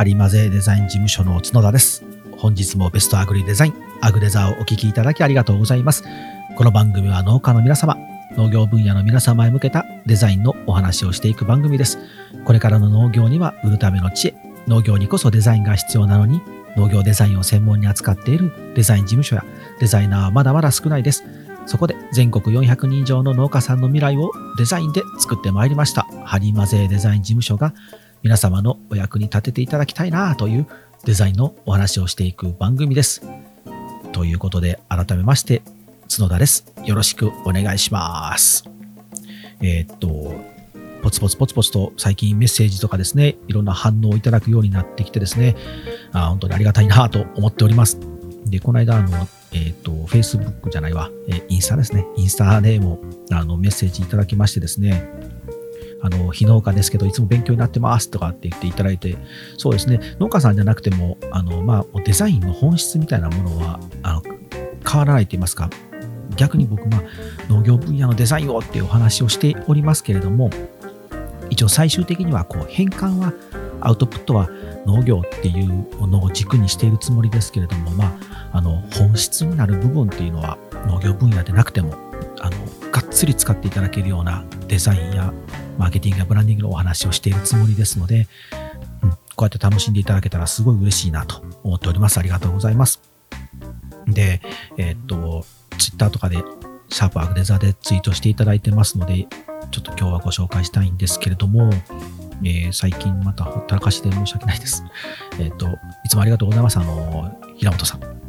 ハリマゼデザイン事務所の角田です。本日もベストアグリデザイン、アグデザーをお聞きいただきありがとうございます。この番組は農家の皆様、農業分野の皆様へ向けたデザインのお話をしていく番組です。これからの農業には売るための知恵、農業にこそデザインが必要なのに、農業デザインを専門に扱っているデザイン事務所やデザイナーはまだまだ少ないです。そこで全国400人以上の農家さんの未来をデザインで作ってまいりました。ハリマゼデザイン事務所が皆様のお役に立てていただきたいなというデザインのお話をしていく番組です。ということで改めまして角田です。よろしくお願いします。えーっと、ポツポツポツポツと最近メッセージとかですね、いろんな反応をいただくようになってきてですね、あ本当にありがたいなと思っております。で、この間、あの、えーっと、Facebook じゃないわ、えーインスタですね、インスタでもあのメッセージいただきましてですね、あの、非農家ですけど、いつも勉強になってますとかって言っていただいて、そうですね、農家さんじゃなくても、あの、まあ、デザインの本質みたいなものは、あの、変わらないと言いますか、逆に僕、まあ、農業分野のデザインをっていうお話をしておりますけれども、一応最終的には、こう、変換は、アウトプットは農業っていうものを軸にしているつもりですけれども、まあ、あの、本質になる部分っていうのは、農業分野でなくても、あの、がっつり使っていただけるようなデザインやマーケティングやブランディングのお話をしているつもりですので、うん、こうやって楽しんでいただけたらすごい嬉しいなと思っております。ありがとうございます。で、えーっと、ツイッターとかで、シャープアグデザーでツイートしていただいてますので、ちょっと今日はご紹介したいんですけれども、えー最近またほったらかしで申し訳ないです。えーっと、いつもありがとうございます。あの、平本さん。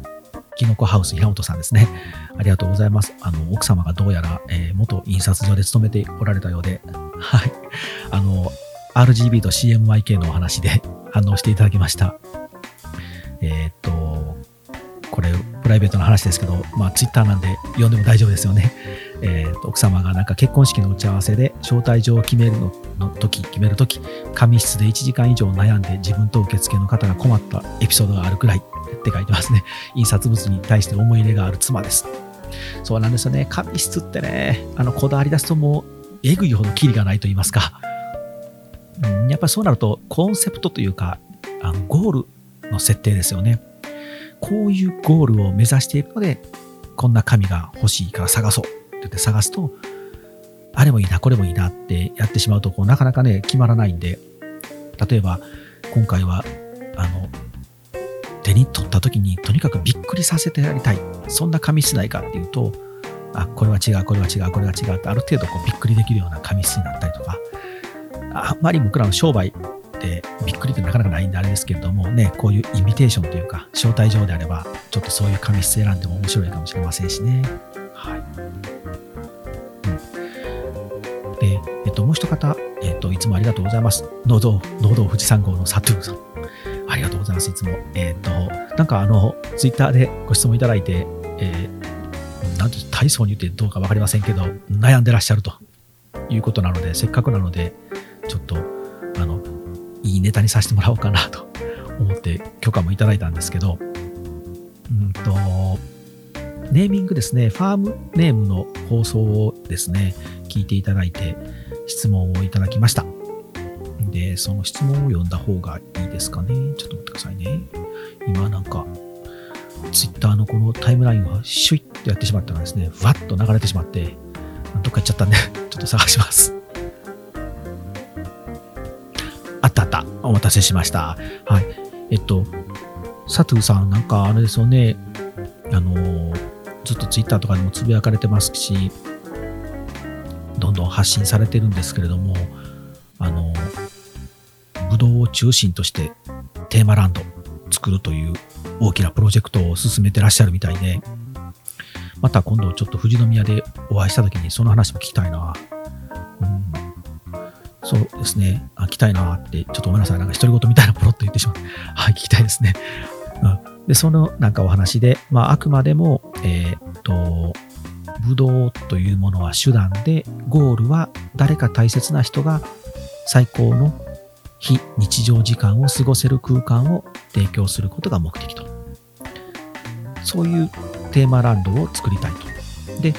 キノコハウス平本さんですね。ありがとうございます。あの、奥様がどうやら、えー元印刷所で勤めておられたようで、はい。あの、RGB と CMYK のお話で反応していただきました。えーっと、これ、プライベートな話ですけど、まあ、ツイッターなんで読んでも大丈夫ですよね。えーっと、奥様がなんか結婚式の打ち合わせで招待状を決めるのの時、決める時、紙質で1時間以上悩んで自分と受付の方が困ったエピソードがあるくらいって書いてますね。印刷物に対して思い入れがある妻です。そうなんですよね。紙質ってね、あの、こだわり出すともう、えぐいほどキリがないと言いますか。うん、やっぱりそうなると、コンセプトというか、あのゴールの設定ですよね。こういうゴールを目指しているので、こんな紙が欲しいから探そうって言って探すと、あれもいいな、これもいいなってやってしまうと、こうなかなかね、決まらないんで、例えば、今回は、あの、手に取った時にとにかくびっくりさせてやりたい。そんな紙質ないかっていうと、あ、これは違う、これは違う、これは違うってある程度こうびっくりできるような紙質になったりとか、あんまり僕らの商売ってびっくりってなかなかないんであれですけれどもね、こういうイミテーションというか、招待状であれば、ちょっとそういう紙質選んでも面白いかもしれませんしね。はい。で、えっと、もう一方、えっと、いつもありがとうございます。農道、農道富士山号のサトゥーさん。ありがとうございます、いつも。えっ、と、なんかあの、ツイッターでご質問いただいて、えー、なんて大層に言ってどうかわかりませんけど、悩んでらっしゃるということなので、せっかくなので、ちょっと、あの、いいネタにさせてもらおうかなと 思って許可もいただいたんですけど、うんと、ネーミングですね、ファームネームの放送をですね、聞いていただいて、質問をいただきました。で、その質問を読んだ方がいいですかね。ちょっと待ってくださいね。今なんか、ツイッターのこのタイムラインがシュイッとやってしまったらですね、ふわっと流れてしまって、どっか行っちゃったんで、ちょっと探します。あったあった。お待たせしました。はい。えっと、サトゥーさん、なんかあれですよね、あの、ずっとツイッターとかでもつぶやかれてますし、どんどん発信されてるんですけれども、あの、ブドウを中心としてテーマランド作るという大きなプロジェクトを進めてらっしゃるみたいで、また今度ちょっと富士宮でお会いした時にその話も聞きたいな。うん、そうですね。あ、聞きたいなって、ちょっとごめんなさい。なんか独り言みたいなポロッと言ってしまって。はい、聞きたいですね。うん、で、そのなんかお話で、まああくまでも、えーっと、ブドウというものは手段で、ゴールは誰か大切な人が最高の非日常時間を過ごせる空間を提供することが目的と。そういうテーマランドを作りたいと。で、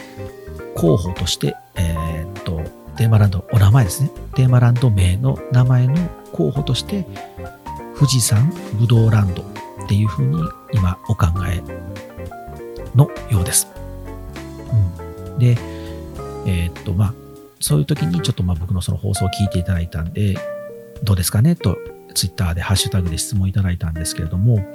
候補として、えーっと、テーマランド、お名前ですね。テーマランド名の名前の候補として富士山ぶどうランドっていうふうに今お考えのようです。うん、で、えー、っとまあそういう時にちょっとまあ僕のその放送を聞いていただいたんでどうですかね？とツイッターでハッシュタグで質問いただいたんですけれども。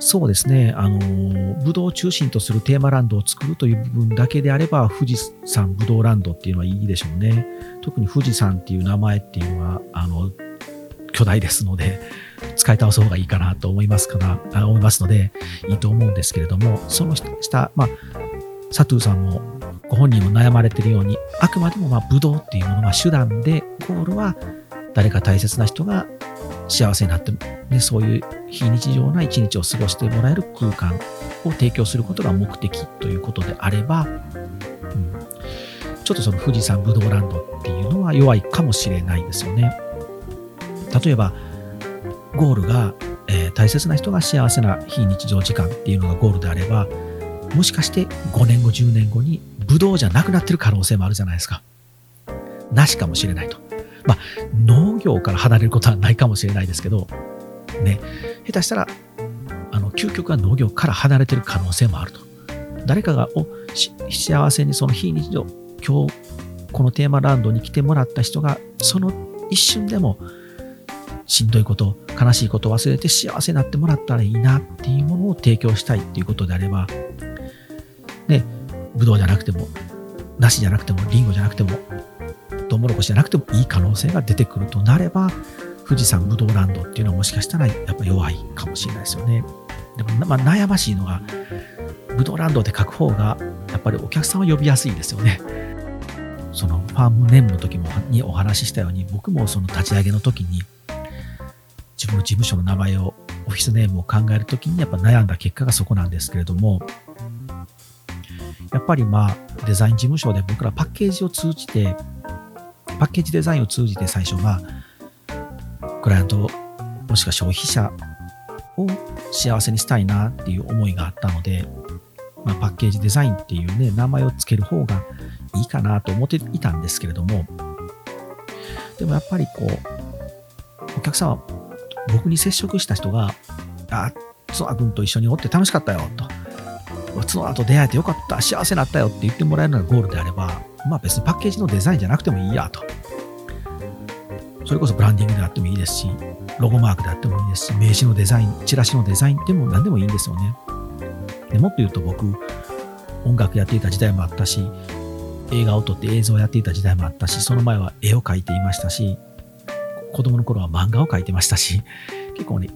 そうですね、あの、ブドウを中心とするテーマランドを作るという部分だけであれば、富士山ブドウランドっていうのはいいでしょうね。特に富士山っていう名前っていうのは、あの、巨大ですので、使い倒す方がいいかなと思いますから、思いますので、いいと思うんですけれども、その下、まあ、佐藤さんもご本人も悩まれているように、あくまでもまあブドウっていうものが手段で、ゴールは誰か大切な人が幸せになって、ね、そういう非日常な一日を過ごしてもらえる空間を提供することが目的ということであれば、うん、ちょっとその富士山ブドウランドっていうのは弱いかもしれないですよね。例えば、ゴールが、えー、大切な人が幸せな非日常時間っていうのがゴールであれば、もしかして5年後、10年後にブドウじゃなくなってる可能性もあるじゃないですか。なしかもしれないと。まあ、農業から離れることはないかもしれないですけど、ね、下手したら、あの、究極は農業から離れてる可能性もあると。誰かが、お、幸せにその非日常、今日、このテーマランドに来てもらった人が、その一瞬でも、しんどいこと、悲しいことを忘れて幸せになってもらったらいいなっていうものを提供したいっていうことであれば、ね、ぶどうじゃなくても、梨じゃなくても、りんごじゃなくても、トウモロコシじゃなくてもいい可能性が出てくるとなれば、富士山ぶどうランドっていうのはもしかしたらやっぱ弱いかもしれないですよね。でも、まあ、悩ましいのが、ぶどうランドで書く方が、やっぱりお客さんを呼びやすいですよね。そのファームネームの時もにお話ししたように、僕もその立ち上げの時に、自分の事務所の名前を、オフィスネームを考える時にやっぱ悩んだ結果がそこなんですけれども、やっぱりまあデザイン事務所で僕らパッケージを通じてパッケージデザインを通じて最初は、クライアント、もしくは消費者を幸せにしたいなっていう思いがあったので、まあ、パッケージデザインっていうね、名前を付ける方がいいかなと思っていたんですけれども、でもやっぱりこう、お客様、僕に接触した人が、あ、ツア君と一緒におって楽しかったよ、と。角田と出会えてよかった、幸せになったよって言ってもらえるのがゴールであれば、まあ別にパッケージのデザインじゃなくてもいいやと。それこそブランディングであってもいいですし、ロゴマークであってもいいですし、名刺のデザイン、チラシのデザインでも何でもいいんですよね。でもっと言うと僕、音楽やっていた時代もあったし、映画を撮って映像をやっていた時代もあったし、その前は絵を描いていましたし、子供の頃は漫画を描いてましたし、結構ね、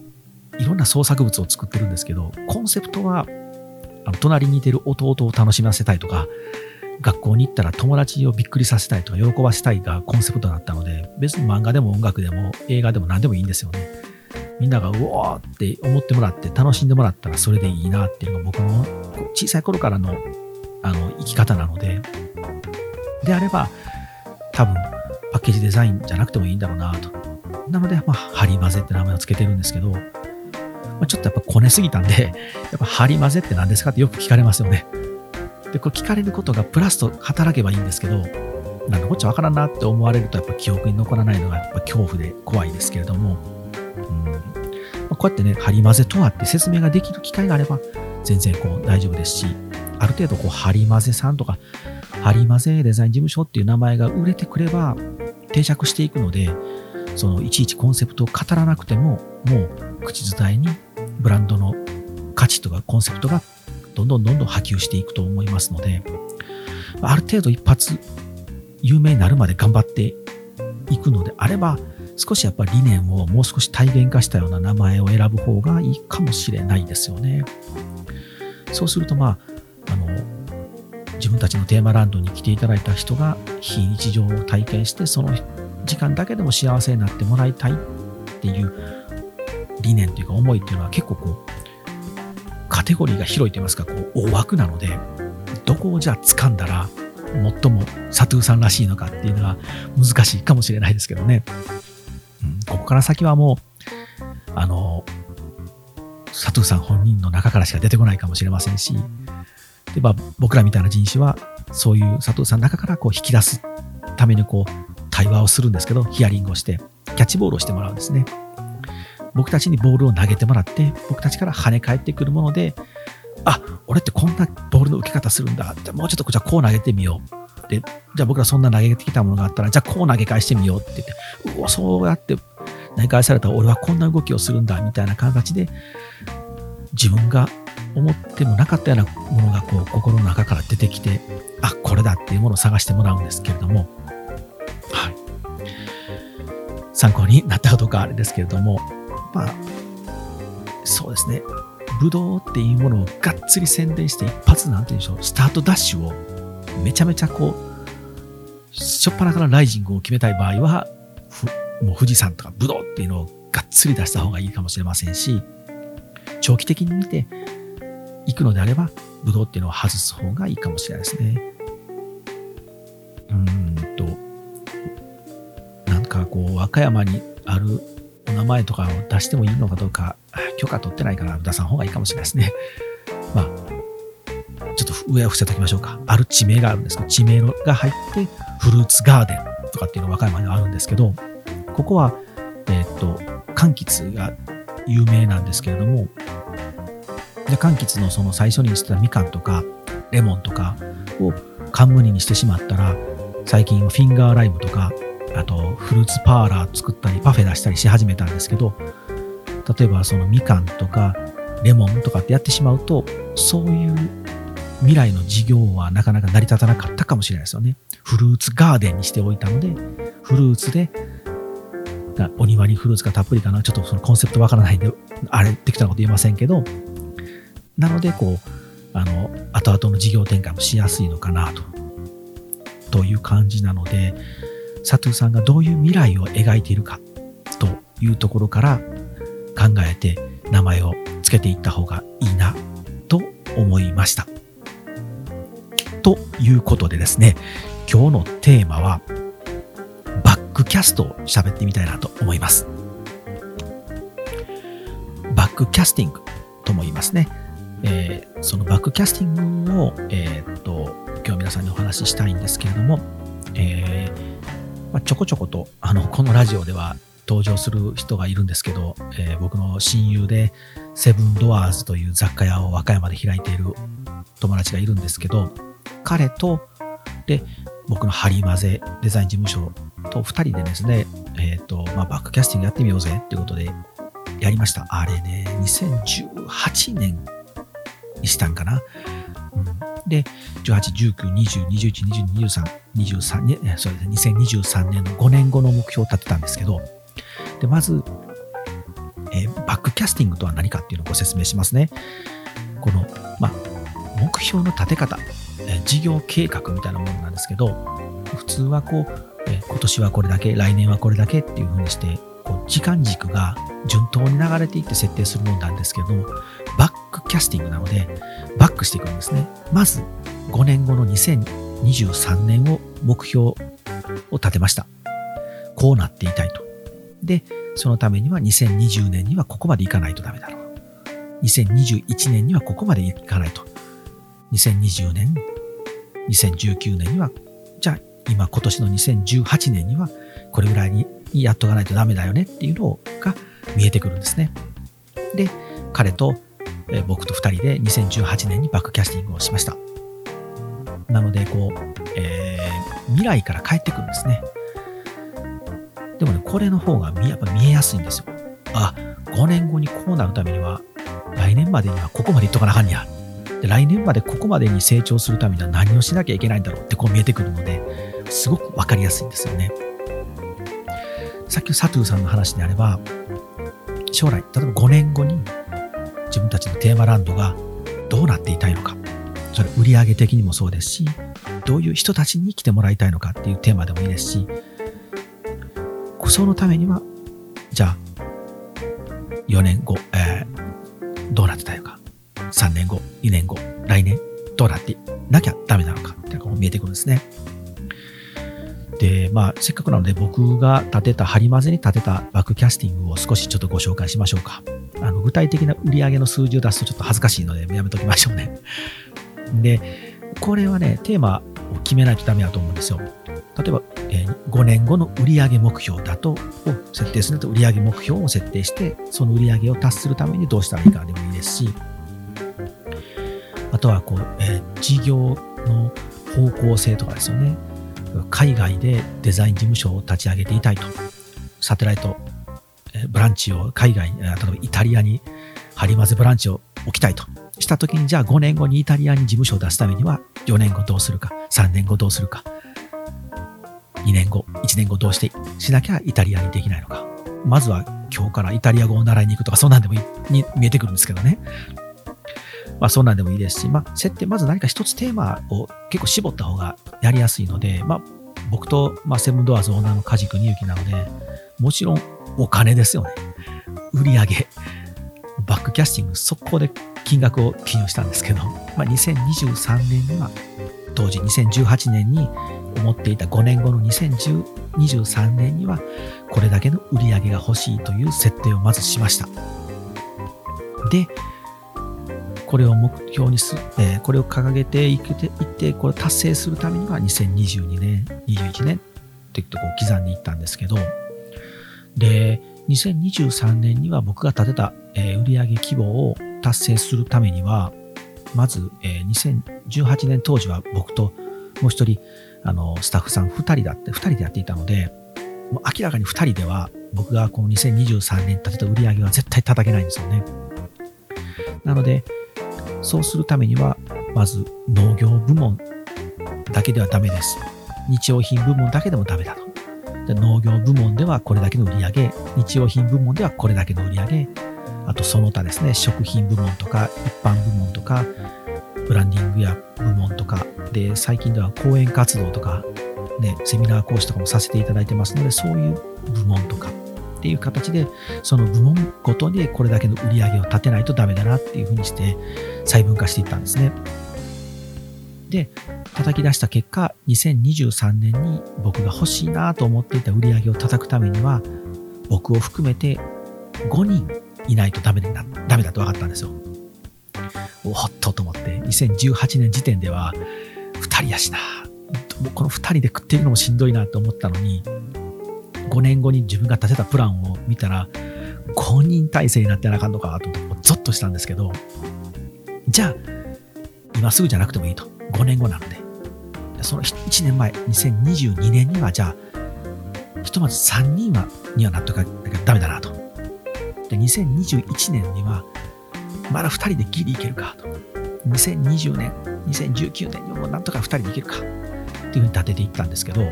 いろんな創作物を作ってるんですけど、コンセプトは、あの隣にいてる弟を楽しませたいとか、学校に行ったら友達をびっくりさせたいとか喜ばせたいがコンセプトだったので、別に漫画でも音楽でも映画でも何でもいいんですよね。みんながうおーって思ってもらって楽しんでもらったらそれでいいなっていうのが僕の小さい頃からのあの生き方なので、であれば多分パッケージデザインじゃなくてもいいんだろうなと。なので、まあ、ハリマゼって名前を付けてるんですけど、まあ、ちょっとやっぱこねすぎたんで、やっぱハリマゼって何ですかってよく聞かれますよね。で、これ聞かれることがプラスと働けばいいんですけど、なんかこっちわからんなって思われるとやっぱ記憶に残らないのがやっぱ恐怖で怖いですけれども、うん。まあ、こうやってね、張り混ぜとはって説明ができる機会があれば全然こう大丈夫ですし、ある程度こう張り混ぜさんとか、張り混ぜデザイン事務所っていう名前が売れてくれば定着していくので、そのいちいちコンセプトを語らなくても、もう口伝えにブランドの価値とかコンセプトがどんどんどんどん波及していくと思いますので、ある程度一発有名になるまで頑張っていくのであれば、少しやっぱり理念をもう少し体現化したような名前を選ぶ方がいいかもしれないですよね。そうするとまあ、あの、自分たちのテーマランドに来ていただいた人が非日常を体験して、その時間だけでも幸せになってもらいたいっていう理念というか思いっていうのは結構こう、カテゴリーが広いと言いますか、こう、大枠なので、どこをじゃあ掴んだら、最もサトゥーさんらしいのかっていうのは難しいかもしれないですけどね。うん、ここから先はもう、あの、サトゥーさん本人の中からしか出てこないかもしれませんし、でまあ、僕らみたいな人種は、そういう佐藤さんの中からこう引き出すためにこう対話をするんですけど、ヒアリングをして、キャッチボールをしてもらうんですね。僕たちにボールを投げてもらって、僕たちから跳ね返ってくるもので、あ、俺ってこんなボールの受け方するんだ。じゃもうちょっとじゃあこう投げてみよう。で、じゃあ僕らそんな投げてきたものがあったら、じゃあこう投げ返してみようって言って、うわ、そうやって投げ返されたら俺はこんな動きをするんだ、みたいな形で、自分が思ってもなかったようなものがこう心の中から出てきて、あ、これだっていうものを探してもらうんですけれども、はい。参考になったかどうかあれですけれども、ま、そうですね。ブドウっていうものをがっつり宣伝して一発なんて言うんでしょう、スタートダッシュをめちゃめちゃこう、しょっぱなからライジングを決めたい場合は、もう富士山とかブドウっていうのをがっつり出した方がいいかもしれませんし、長期的に見て行くのであれば、ブドウっていうのを外す方がいいかもしれないですね。うんと、なんかこう、和歌山にある名前とかを出してもいいのかどうか、許可取ってないから出さん方がいいかもしれないですね。まあ、ちょっと上を伏せておきましょうか。ある地名があるんですけど、地名が入って、フルーツガーデンとかっていうのが和歌山にあるんですけど、ここは、えー、っと、柑橘が有名なんですけれども、で柑橘のその最初にしてたみかんとかレモンとかを冠にしてしまったら、最近はフィンガーライムとか、あとフルーツパーラー作ったりパフェ出したりし始めたんですけど、例えばそのみかんとかレモンとかってやってしまうと、そういう未来の事業はなかなか成り立たなかったかもしれないですよね。フルーツガーデンにしておいたので、フルーツでお庭にフルーツがたっぷりかな。ちょっとそのコンセプトわからないんで、あれ、適当なこと言えませんけど、なので、こう、あの、後々の事業展開もしやすいのかなと、という感じなので、佐藤さんがどういう未来を描いているかというところから考えて名前を付けていった方がいいなと思いました。ということでですね、今日のテーマはバッ、クキャストを喋ってみたいなと思います。バックキャスティングとも言いますね。えー、そのバックキャスティングを、えー、っと、今日皆さんにお話ししたいんですけれども、えー、まあ、ちょこちょことあのこのラジオでは登場する人がいるんですけど、えー、僕の親友でセブンドアーズという雑貨屋を和歌山で開いている友達がいるんですけど、彼と、で、僕のハリマゼデザイン事務所と2人でですね、え、ー、と、まあ、バックキャスティングやってみようぜっていうことでやりました。あれね、2018年にしたんかな。うん、で、18、19、20、21、22、23、23年、そうですね、2023年の5年後の目標を立てたんですけど、で、まず、えー、バックキャスティングとは何かっていうのをご説明しますね。この、まあ、目標の立て方、えー、事業計画みたいなものなんですけど、普通はこう、え今年はこれだけ、来年はこれだけっていう風にして、こう時間軸が順当に流れていって設定するもんなんですけど、バックキャスティングなので、バックしていくんですね。まず、5年後の2023年を目標を立てました。こうなっていたいと。で、そのためには2020年にはここまでいかないとダメだろう。2021年にはここまでいかないと。2020年、2019年には、じゃあ今今年の2018年にはこれぐらいにやっとかないとダメだよねっていうのが見えてくるんですね。で、彼と僕と2人で2018年にバックキャスティングをしました。なので、こう、えー、未来から帰ってくるんですね。でもね、これの方がやっぱ見えやすいんですよ。あ、5年後にこうなるためには、来年までにはここまでいっとかなあかんや。で来年までここまでに成長するためには何をしなきゃいけないんだろうってこう見えてくるので、すごくわかりやすいんですよね。さっきのサトゥーさんの話であれば、将来、例えば5年後に自分たちのテーマランドがどうなっていたいのか、それ売上的にもそうですし、どういう人たちに来てもらいたいのかっていうテーマでもいいですし、そのためには、じゃあ、4年後、えー、どうなってたのか、3年後、2年後、来年、どうなってなきゃダメなのかっていうのが見えてくるんですね。で、まあ、せっかくなので僕が立てた、張り混ぜに立てたバックキャスティングを少しちょっとご紹介しましょうか。あの、具体的な売上の数字を出すとちょっと恥ずかしいのでやめときましょうね。で、これはね、テーマを決めないとダメだと思うんですよ。例えば、え、5年後の売上目標だと、を設定すると売上目標を設定して、その売上を達するためにどうしたらいいかでもいいですし、あとはこう、え、事業の方向性とかですよね。海外でデザイン事務所を立ち上げていたいと。サテライト、ブランチを海外、例えばイタリアにハリマゼブランチを置きたいと。したときに、じゃあ5年後にイタリアに事務所を出すためには、4年後どうするか、3年後どうするか、2年後、1年後どうしてしなきゃイタリアにできないのか。まずは今日からイタリア語を習いに行くとか、そんなんでもに見えてくるんですけどね。まあそんなんでもいいですし、まあ設定、まず何か一つテーマを結構絞った方がやりやすいので、まあ僕と、まあ、セブンドアーズオーナーの梶国行なので、もちろんお金ですよね。売上。バックキャスティング、速攻で金額を記入したんですけど、まあ、2023年には、当時2018年に思っていた5年後の2023年には、これだけの売り上げが欲しいという設定をまずしました。で、これを目標にす、えー、これを掲げていっていって、これを達成するためには2022年、21年っていってこう刻んでいったんですけど、で、2023年には僕が立てた、えー、売上規模を達成するためには、まず、えー、2018年当時は僕ともう一人、あの、スタッフさん二人だって、二人でやっていたので、明らかに二人では僕がこの2023年立てた売り上げは絶対叩けないんですよね。なので、そうするためには、まず農業部門だけではダメです。日用品部門だけでもダメだと。で農業部門ではこれだけの売り上げ、日用品部門ではこれだけの売り上げ、あとその他ですね、食品部門とか一般部門とか、ブランディングや部門とか、で、最近では講演活動とか、ね、セミナー講師とかもさせていただいてますので、そういう部門とかっていう形で、その部門ごとでこれだけの売り上げを立てないとダメだなっていうふうにして細分化していったんですね。で、叩き出した結果、2023年に僕が欲しいなと思っていた売り上げを叩くためには、僕を含めて5人いないとダメだダメだと分かったんですよ。おっとと思って、2018年時点では2人やしな。この2人で食っていくのもしんどいなと思ったのに、5年後に自分が立てたプランを見たら、5人体制になってなあかんのかと、ゾッとしたんですけど、じゃあ、今すぐじゃなくてもいいと。5年後なので。その1年前、2022年には、じゃあ、ひとまず3人はにはなっとかなきゃダメだなと。で、2021年には、まだ2人でギリいけるかと。2020年、2019年にもなんとか2人でいけるか。っていうふうに立てていったんですけど、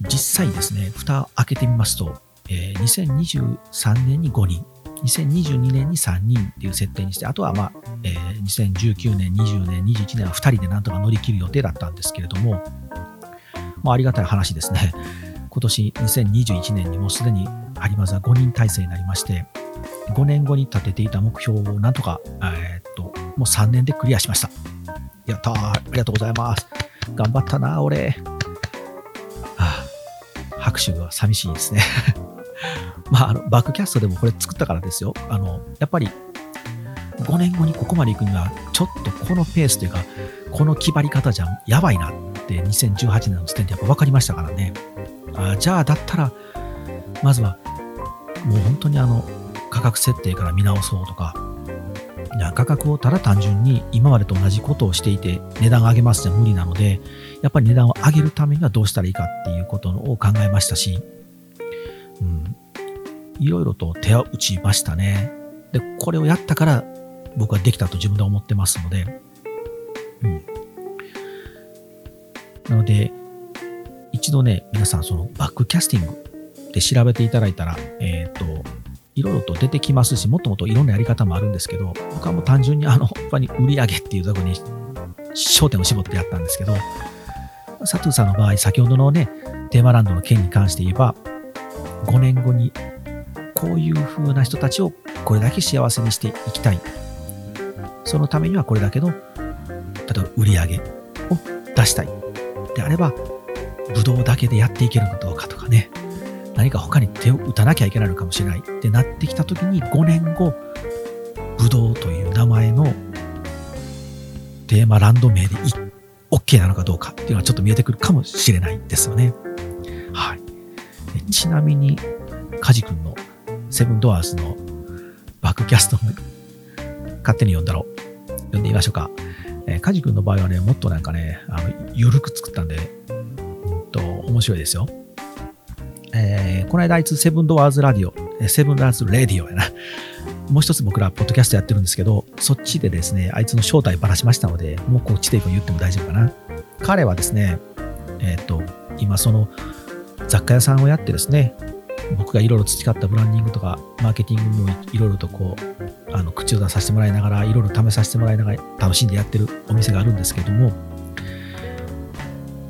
実際ですね、蓋開けてみますと、えー、2023年に5人、2022年に3人っていう設定にして、あとはまあ、えー、2019年、20年、21年は2人でなんとか乗り切る予定だったんですけれども、まあ、ありがたい話ですね。今年2021年にもうすでに有馬座5人体制になりまして、5年後に立てていた目標をなんとか、えー、っと、もう3年でクリアしました。やったーありがとうございます。頑張ったな、俺。拍手が寂しいですね。まあ、あの、バックキャストでもこれ作ったからですよ。あの、やっぱり、5年後にここまで行くには、ちょっとこのペースというか、この決まり方じゃやばいなって2018年の時点でやっぱ分かりましたからね。あじゃあ、だったら、まずは、もう本当にあの、価格設定から見直そうとか、価格をただ単純に今までと同じことをしていて値段を上げますじゃ無理なので、やっぱり値段を上げるためにはどうしたらいいかっていうことを考えましたし、うん、いろいろと手を打ちましたね。で、これをやったから僕はできたと自分で思ってますので、うん。なので、一度ね、皆さんそのバックキャスティングで調べていただいたら、えっ、ー、と、いろいろと出てきますし、もっともっといろんなやり方もあるんですけど、僕はもう単純にあの、本当に売り上げっていうところに焦点を絞ってやったんですけど、佐藤さんの場合、先ほどのね、テーマランドの件に関して言えば、5年後にこういう風な人たちをこれだけ幸せにしていきたい。そのためにはこれだけの、例えば売り上げを出したい。であれば、ブドウだけでやっていけるのどうかとかね。何か他に手を打たなきゃいけないのかもしれないってなってきた時に5年後、ブドウという名前のテーマランド名で OK なのかどうかっていうのはちょっと見えてくるかもしれないですよね。はい。ちなみに、カジ君のSeven Doors のバックキャストも勝手に読んだろう。読んでみましょうか。えー、カジ君の場合はね、もっとなんかね、あの、ゆるく作ったんで、うんと、面白いですよ。えー、この間あいつ Seven Doors ラディオ、 Seven Doors Radio やな。もう一つ僕らポッドキャストやってるんですけど、そっちでですね、あいつの正体ばらしましたので、もうこっちで言っても大丈夫かな。彼はですね、えっ、ー、と、今その雑貨屋さんをやってですね、僕がいろいろ培ったブランディングとか、マーケティングもいろいろとこう、あの、口を出させてもらいながら、いろいろ試させてもらいながら楽しんでやってるお店があるんですけれども、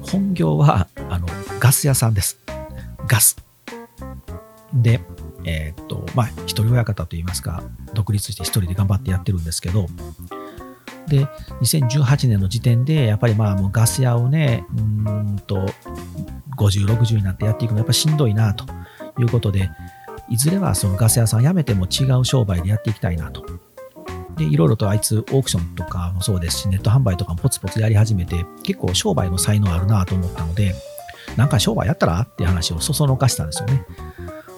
本業は、あの、ガス屋さんです。ガス。で、えー、っと、まあ、一人親方といいますか、独立して一人で頑張ってやってるんですけど、で、2018年の時点で、やっぱりまあもうガス屋をね、うんと、50、60になってやっていくのはやっぱしんどいなということで、いずれはそのガス屋さん辞めても違う商売でやっていきたいなと。で、いろいろとあいつオークションとかもそうですし、ネット販売とかもポツポツやり始めて、結構商売の才能あるなと思ったので、なんか商売やったらっていう話をそそのかしたんですよね。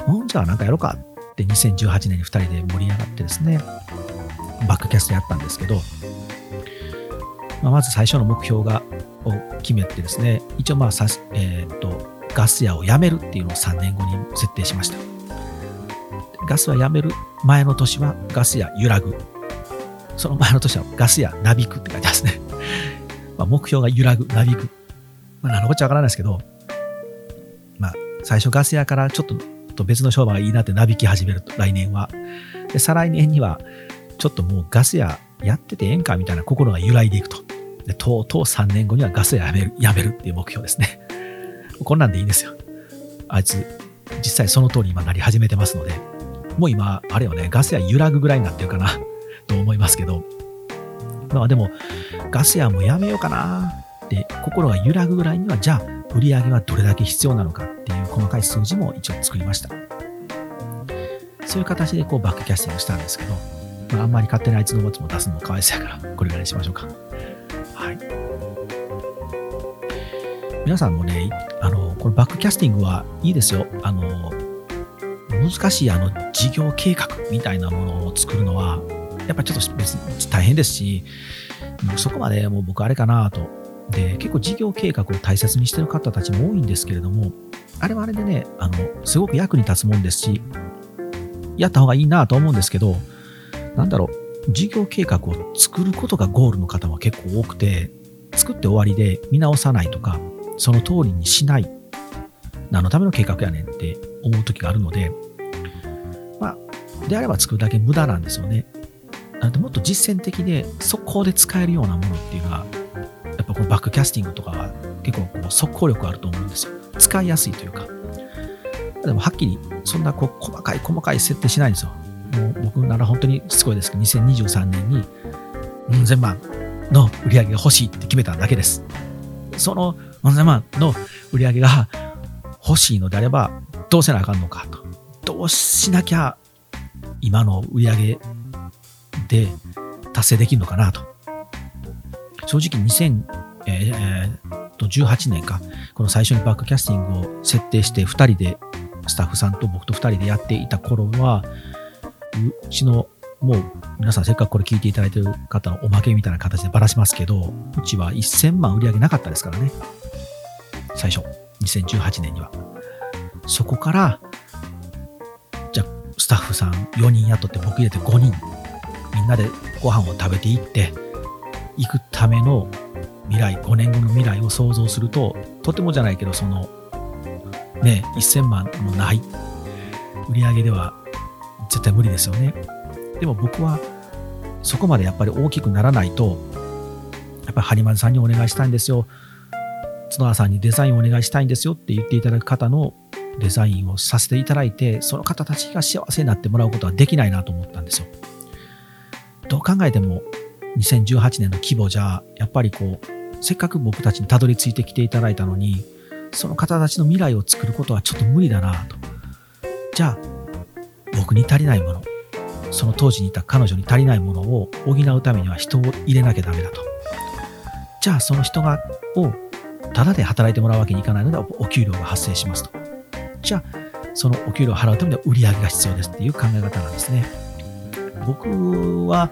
うん、じゃあなんかやろうかって2018年に2人で盛り上がってですね、バックキャストやったんですけど、まあ、まず最初の目標がを決めてですね、一応まあさ、えー、っと、ガス屋を辞めるっていうのを3年後に設定しました。ガスは辞める前の年はガス屋揺らぐ。その前の年はガス屋なびくって書いてますね。まあ、目標が揺らぐ、なびく。まあ、何のこっちゃわからないですけど、最初ガス屋からちょっと別の商売がいいなってなびき始めると、来年は。で、再来年には、ちょっともうガス屋やっててええんかみたいな心が揺らいでいくと。で、とうとう3年後にはガス屋やめる、やめるっていう目標ですね。こんなんでいいんですよ。あいつ、実際その通り今なり始めてますので、もう今、あれよね、ガス屋揺らぐぐらいになってるかな、と思いますけど、まあでも、ガス屋もやめようかなって心が揺らぐぐらいには、じゃあ、売り上げはどれだけ必要なのかっていう細かい数字も一応作りました。そういう形でこうバックキャスティングしたんですけど、まあ、あんまり勝手にあいつの持ちも出すのもかわいそうやから、これぐらいにしましょうか。はい。皆さんもね、あの、このバックキャスティングはいいですよ。あの、難しいあの事業計画みたいなものを作るのは、やっぱちょっと別に大変ですし、そこまでもう僕あれかなと。で、結構事業計画を大切にしてる方たちも多いんですけれども、あれはあれでね、あの、すごく役に立つもんですし、やった方がいいなと思うんですけど、なんだろう、事業計画を作ることがゴールの方は結構多くて、作って終わりで見直さないとか、その通りにしない、何のための計画やねんって思う時があるので、まあ、であれば作るだけ無駄なんですよね。なのでもっと実践的で速攻で使えるようなものっていうのは、ぱこのバックキャスティングとかは結構こう速攻力あると思うんですよ。使いやすいというか。でもはっきりそんなこう細かい細かい設定しないんですよ。もう僕なら本当にすごいですけど、2023年に、うん、千万の売り上げが欲しいって決めただけです。その1000万の売り上げが欲しいのであれば、どうせなあかんのかと。どうしなきゃ今の売り上げで達成できるのかなと。正直2018年か、この最初にバックキャスティングを設定して2人で、スタッフさんと僕と2人でやっていた頃は、うちのもう皆さんせっかくこれ聞いていただいてる方のおまけみたいな形でばらしますけど、うちは1000万売り上げなかったですからね。最初。2018年には。そこから、じゃあスタッフさん4人雇って僕入れて5人、みんなでご飯を食べていって、行くための未来、5年後の未来を想像すると、とてもじゃないけど、その、ね、1000万もない売り上げでは絶対無理ですよね。でも僕はそこまでやっぱり大きくならないと、やっぱり播丸さんにお願いしたいんですよ。角田さんにデザインをお願いしたいんですよって言っていただく方のデザインをさせていただいて、その方たちが幸せになってもらうことはできないなと思ったんですよ。どう考えても2018年の規模じゃ、やっぱりこう、せっかく僕たちにたどり着いてきていただいたのに、その方たちの未来を作ることはちょっと無理だなと。じゃあ、僕に足りないもの、その当時にいた彼女に足りないものを補うためには人を入れなきゃダメだと。じゃあその人が、を、ただで働いてもらうわけにいかないので、お給料が発生しますと。じゃあ、そのお給料を払うためには売り上げが必要ですっていう考え方なんですね。僕は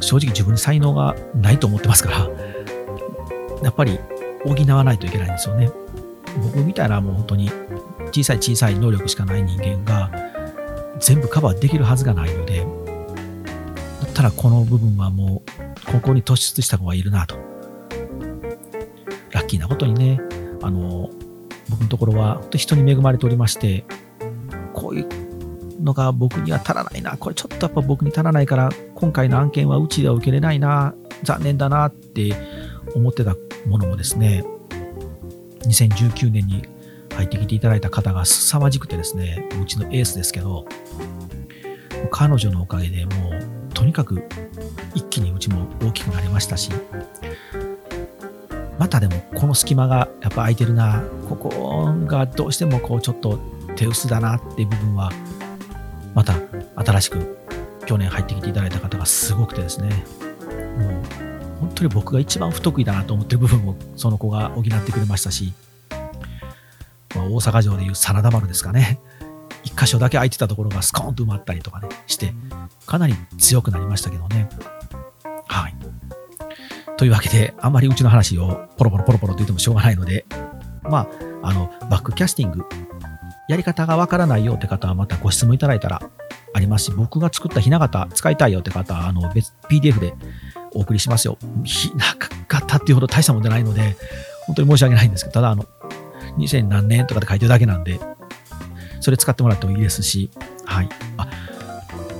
正直自分に才能がないと思ってますから、やっぱり補わないといけないんですよね。僕みたいなもう本当に小さい小さい能力しかない人間が全部カバーできるはずがないので、だったらこの部分はもうここに突出した子がいるなと。ラッキーなことにね、あの、僕のところは本当人に恵まれておりまして、こういうのが僕には足らないな、これちょっとやっぱ僕に足らないから、今回の案件はうちでは受けれないな、残念だなって思ってたものもですね、2019年に入ってきていただいた方が凄まじくてですね、うちのエースですけど、彼女のおかげでもう、とにかく一気にうちも大きくなりましたし、またでもこの隙間がやっぱ空いてるな、ここがどうしてもこうちょっと手薄だなっていう部分は、また新しく去年入ってきていただいた方がすごくてですね、もう本当に僕が一番不得意だなと思ってる部分をその子が補ってくれましたし、まあ、大阪城でいう真田丸ですかね。一箇所だけ空いてたところがスコーンと埋まったりとかね、して、かなり強くなりましたけどね。はい。というわけで、あんまりうちの話をポロポロポロポロと言ってもしょうがないので、まあ、あの、バックキャスティング、やり方がわからないよって方はまたご質問いただいたらありますし、僕が作ったひな形使いたいよって方は、あの、別、PDF でお送りしますよ。ひ な形っていうほど大したもんじゃないので、本当に申し訳ないんですけど、ただ、あの、2000何年とかで書いてるだけなんで、それ使ってもらってもいいですし、はい。あ、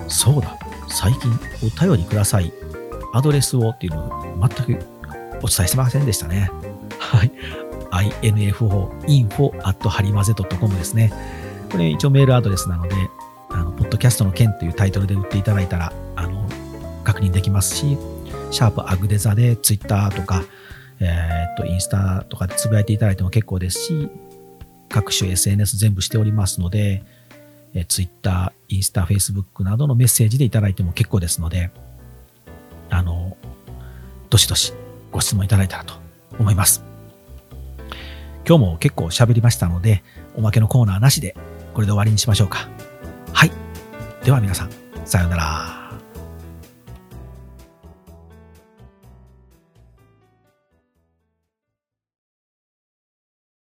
そうだ。最近お便りください。アドレスをっていうのを全くお伝えしてませんでしたね。はい。info, info at はりまぜ .com ですね。これ一応メールアドレスなので、キャストの件というタイトルで売っていただいたら、あの、確認できますし、シャープアグデザでツイッターとか、えー、っと、インスタとかでつぶやいていただいても結構ですし、各種 SNS 全部しておりますので、えー、Twitter、インスタ、Facebook などのメッセージでいただいても結構ですので、あの、どしどしご質問いただいたらと思います。今日も結構喋りましたので、おまけのコーナーなしで、これで終わりにしましょうか。はい。では皆さん、さようなら。